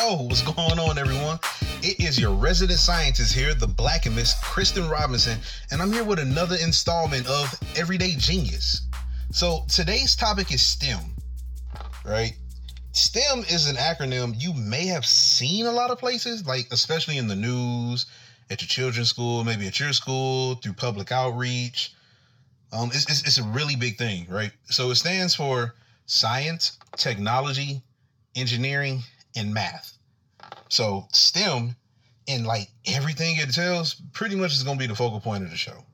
Yo, what's going on, everyone? It is your resident scientist here, the Black and Miss Kristen Robinson, and I'm here with another installment of Everyday Genius. So today's topic is STEM, right? STEM is an acronym you may have seen a lot of places, like especially in the news, at your children's school, maybe at your school, through public outreach. Um, it's, it's, it's a really big thing, right? So it stands for science, technology, engineering, and math. So STEM and like everything it tells pretty much is gonna be the focal point of the show.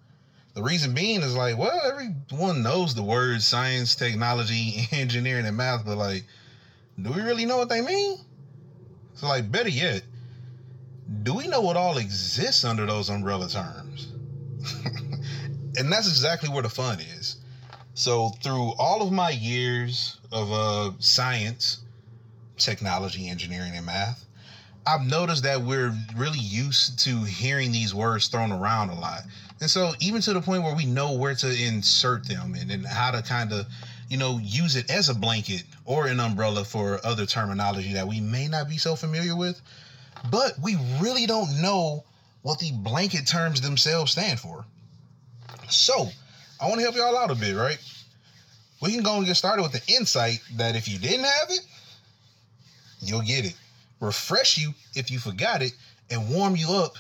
The reason being is like, well, everyone knows the words science, technology, engineering, and math, but like, do we really know what they mean? So like, better yet, do we know what all exists under those umbrella terms? and that's exactly where the fun is. So through all of my years of uh, science, technology, engineering, and math, I've noticed that we're really used to hearing these words thrown around a lot. And so even to the point where we know where to insert them and, and how to kind of, you know, use it as a blanket or an umbrella for other terminology that we may not be so familiar with. But we really don't know what the blanket terms themselves stand for. So I want to help y'all out a bit, right? We can go and get started with the insight that if you didn't have it, you'll get it. Refresh you if you forgot it, and warm you up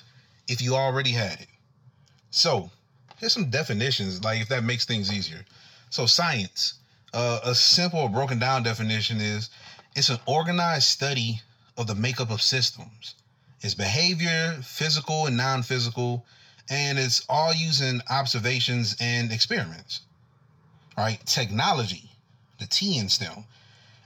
if you already had it. So, here's some definitions, like if that makes things easier. So, science, uh, a simple broken down definition is it's an organized study of the makeup of systems, its behavior, physical and non physical, and it's all using observations and experiments. All right, technology, the T in STEM,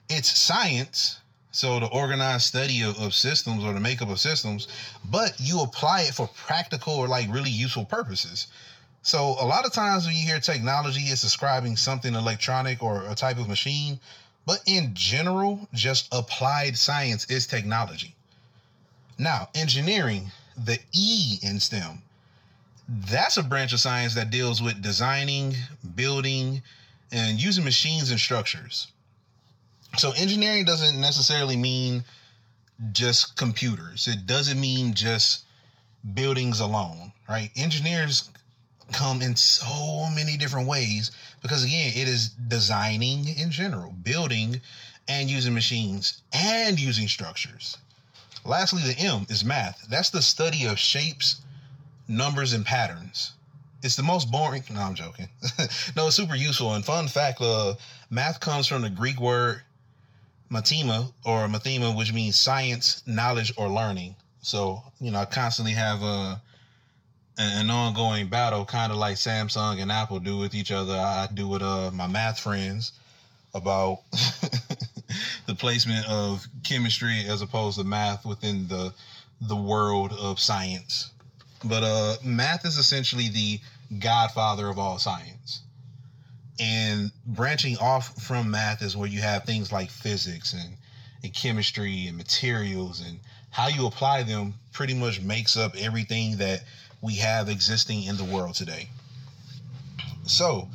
it's science so the organized study of, of, systems or the makeup of systems, but you apply it for practical or like really useful purposes. So a lot of times when you hear technology, it's describing something electronic or a type of machine, but in general, just applied science is technology. Now, engineering, the E in STEM, that's a branch of science that deals with designing, building, and using machines and structures. So engineering doesn't necessarily mean just computers. It doesn't mean just buildings alone, right? Engineers come in so many different ways because again, it is designing in general, building and using machines and using structures. Lastly, the M is math. That's the study of shapes, numbers, and patterns. It's the most boring. No, I'm joking. no, it's super useful. And fun fact, uh, math comes from the Greek word mathema or mathema, which means science, knowledge, or learning. So, you know, I constantly have a an ongoing battle, kind of like Samsung and Apple do with each other. I do with uh, my math friends about the placement of chemistry as opposed to math within the the world of science. But uh, math is essentially the godfather of all science. And branching off from math is where you have things like physics and, and chemistry and materials and how you apply them pretty much makes up everything that we have existing in the world today. So,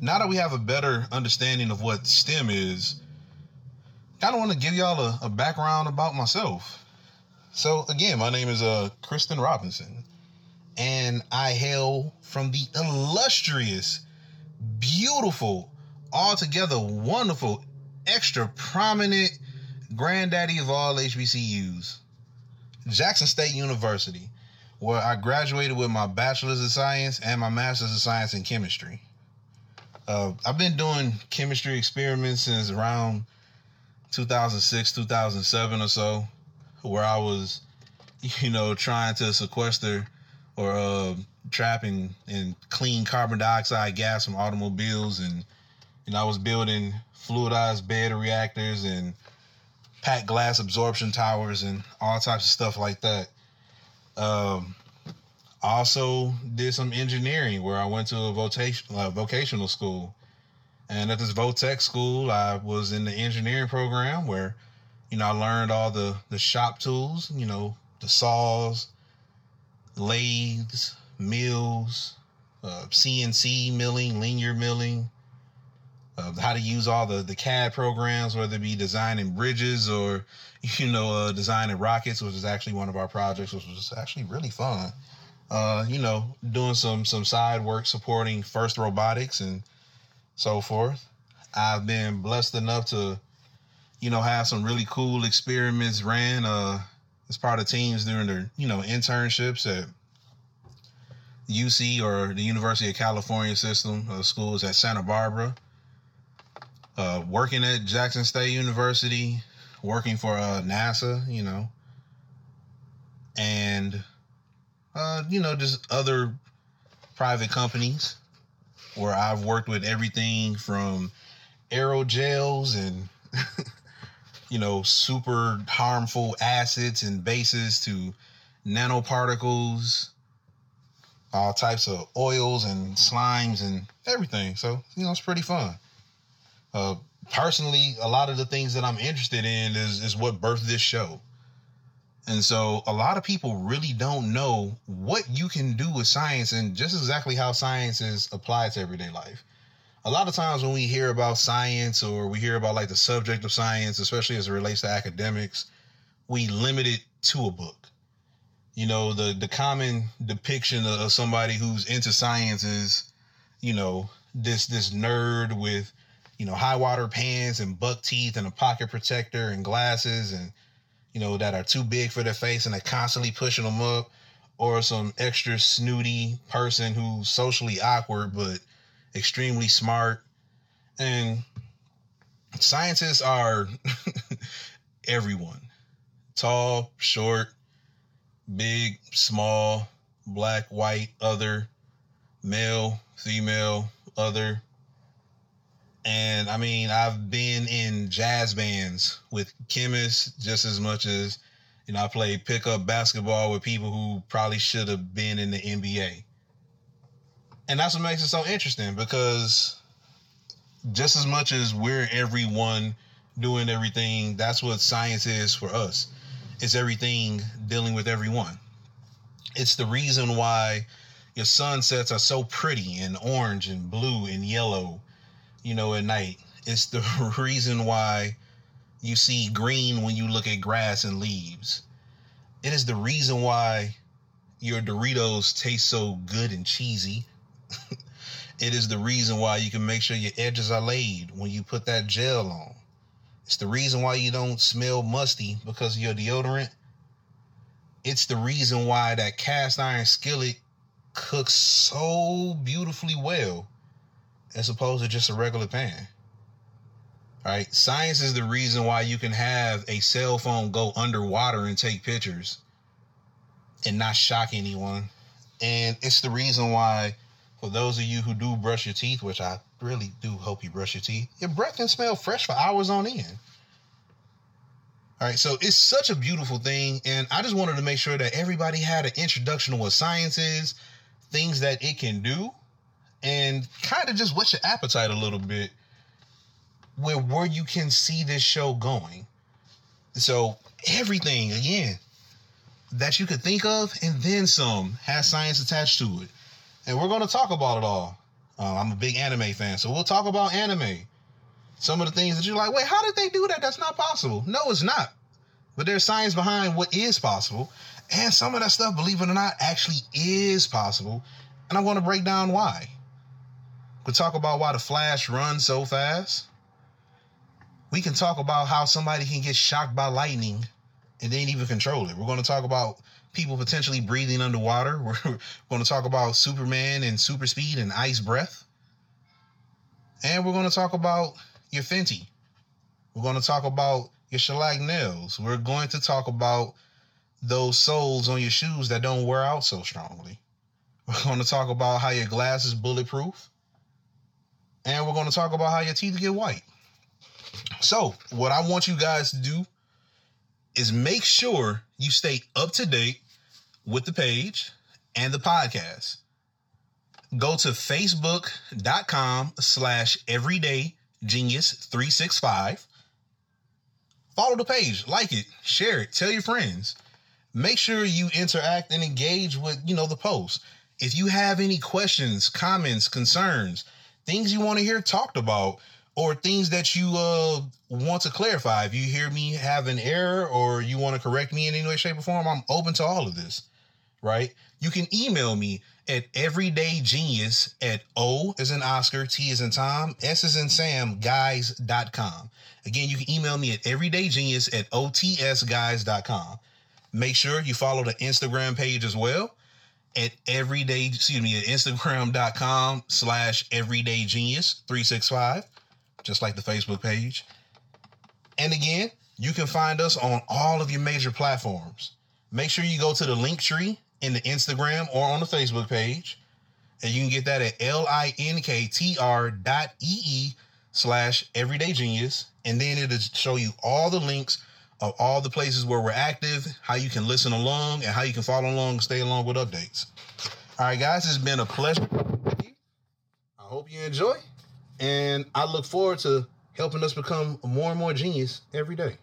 now that we have a better understanding of what STEM is, I of want to give y'all a, a, background about myself. So, again, my name is uh, Kristen Robinson, and I hail from the illustrious beautiful, altogether wonderful, extra prominent granddaddy of all HBCUs, Jackson State University, where I graduated with my bachelor's of science and my master's of science in chemistry. Uh, I've been doing chemistry experiments since around 2006, 2007 or so, where I was, you know, trying to sequester or uh, trapping and clean carbon dioxide gas from automobiles and know I was building fluidized bed reactors and packed glass absorption towers and all types of stuff like that. Um, also did some engineering where I went to a vocation, uh, vocational school. And at this Votech school, I was in the engineering program where, you know, I learned all the the shop tools, you know, the saws, lathes, mills, uh, CNC milling, linear milling, uh, how to use all the the CAD programs, whether it be designing bridges or you know uh, designing rockets, which is actually one of our projects, which was actually really fun. Uh, you know, doing some some side work supporting First Robotics and so forth. I've been blessed enough to, you know, have some really cool experiments ran uh, as part of teams during their you know internships at UC or the University of California system of schools at Santa Barbara uh, working at Jackson State University, working for uh, NASA, you know, and uh, you know just other private companies where I've worked with everything from aerogels and you know super harmful acids and bases to nanoparticles all types of oils and slimes and everything so you know it's pretty fun uh, personally, a lot of the things that I'm interested in is is what birthed this show. And so a lot of people really don't know what you can do with science and just exactly how science is applied to everyday life. A lot of times when we hear about science or we hear about like the subject of science, especially as it relates to academics, we limit it to a book. You know, the the common depiction of somebody who's into science is, you know, this this nerd with you know, high water pants and buck teeth and a pocket protector and glasses and, you know, that are too big for their face and they're constantly pushing them up, or some extra snooty person who's socially awkward but extremely smart. And scientists are everyone tall, short, big, small, black, white, other, male, female, other and I mean, I've been in jazz bands with chemists just as much as, you know, I played pickup basketball with people who probably should have been in the NBA. And that's what makes it so interesting because just as much as we're everyone doing everything, that's what science is for us. It's everything dealing with everyone. It's the reason why your sunsets are so pretty and orange and blue and yellow you know, at night. It's the reason why you see green when you look at grass and leaves. It is the reason why your Doritos taste so good and cheesy. it is the reason why you can make sure your edges are laid when you put that gel on. It's the reason why you don't smell musty because of your deodorant. It's the reason why that cast iron skillet cooks so beautifully well as opposed to just a regular pan. Right? Science is the reason why you can have a cell phone go underwater and take pictures and not shock anyone. And it's the reason why, for those of you who do brush your teeth, which I really do hope you brush your teeth, your breath can smell fresh for hours on end. All right, so it's such a beautiful thing. And I just wanted to make sure that everybody had an introduction to what science is, things that it can do, and kind of just whet your appetite a little bit where where you can see this show going. So everything again that you could think of, and then some has science attached to it, and we're going to talk about it all. Uh, I'm a big anime fan, so we'll talk about anime. Some of the things that you're like, wait, how did they do that? That's not possible. No, it's not. But there's science behind what is possible, and some of that stuff, believe it or not, actually is possible. And I'm going to break down why. We talk about why the Flash runs so fast. We can talk about how somebody can get shocked by lightning they ain't even control it. We're going to talk about people potentially breathing underwater. We're going to talk about Superman and super speed and ice breath. And we're going to talk about your Fenty. We're going to talk about your shellac nails. We're going to talk about those soles on your shoes that don't wear out so strongly. We're going to talk about how your glass is bulletproof and we're going to talk about how your teeth get white. So, what I want you guys to do is make sure you stay up to date with the page and the podcast. Go to facebook.com slash everyday genius 365. Follow the page, like it, share it, tell your friends. Make sure you interact and engage with, you know, the post. If you have any questions, comments, concerns, things you want to hear talked about, or things that you uh, want to clarify. If you hear me have an error or you want to correct me in any way, shape, or form, I'm open to all of this. Right? You can email me at everydaygenius at O is in Oscar, T is in Tom, S is in Sam, guys.com. Again, you can email me at everydaygenius at OTSguys.com. Make sure you follow the Instagram page as well at everyday, excuse me, at Instagram.com slash everydaygenius365, just like the Facebook page. And again, you can find us on all of your major platforms. Make sure you go to the link tree in the Instagram or on the Facebook page. And you can get that at L-I-N-K-T-R dot E-E slash everyday genius. And then it'll show you all the links of all the places where we're active, how you can listen along, and how you can follow along and stay along with updates. All right, guys, it's been a pleasure. I hope you enjoy. And I look forward to helping us become more and more genius every day.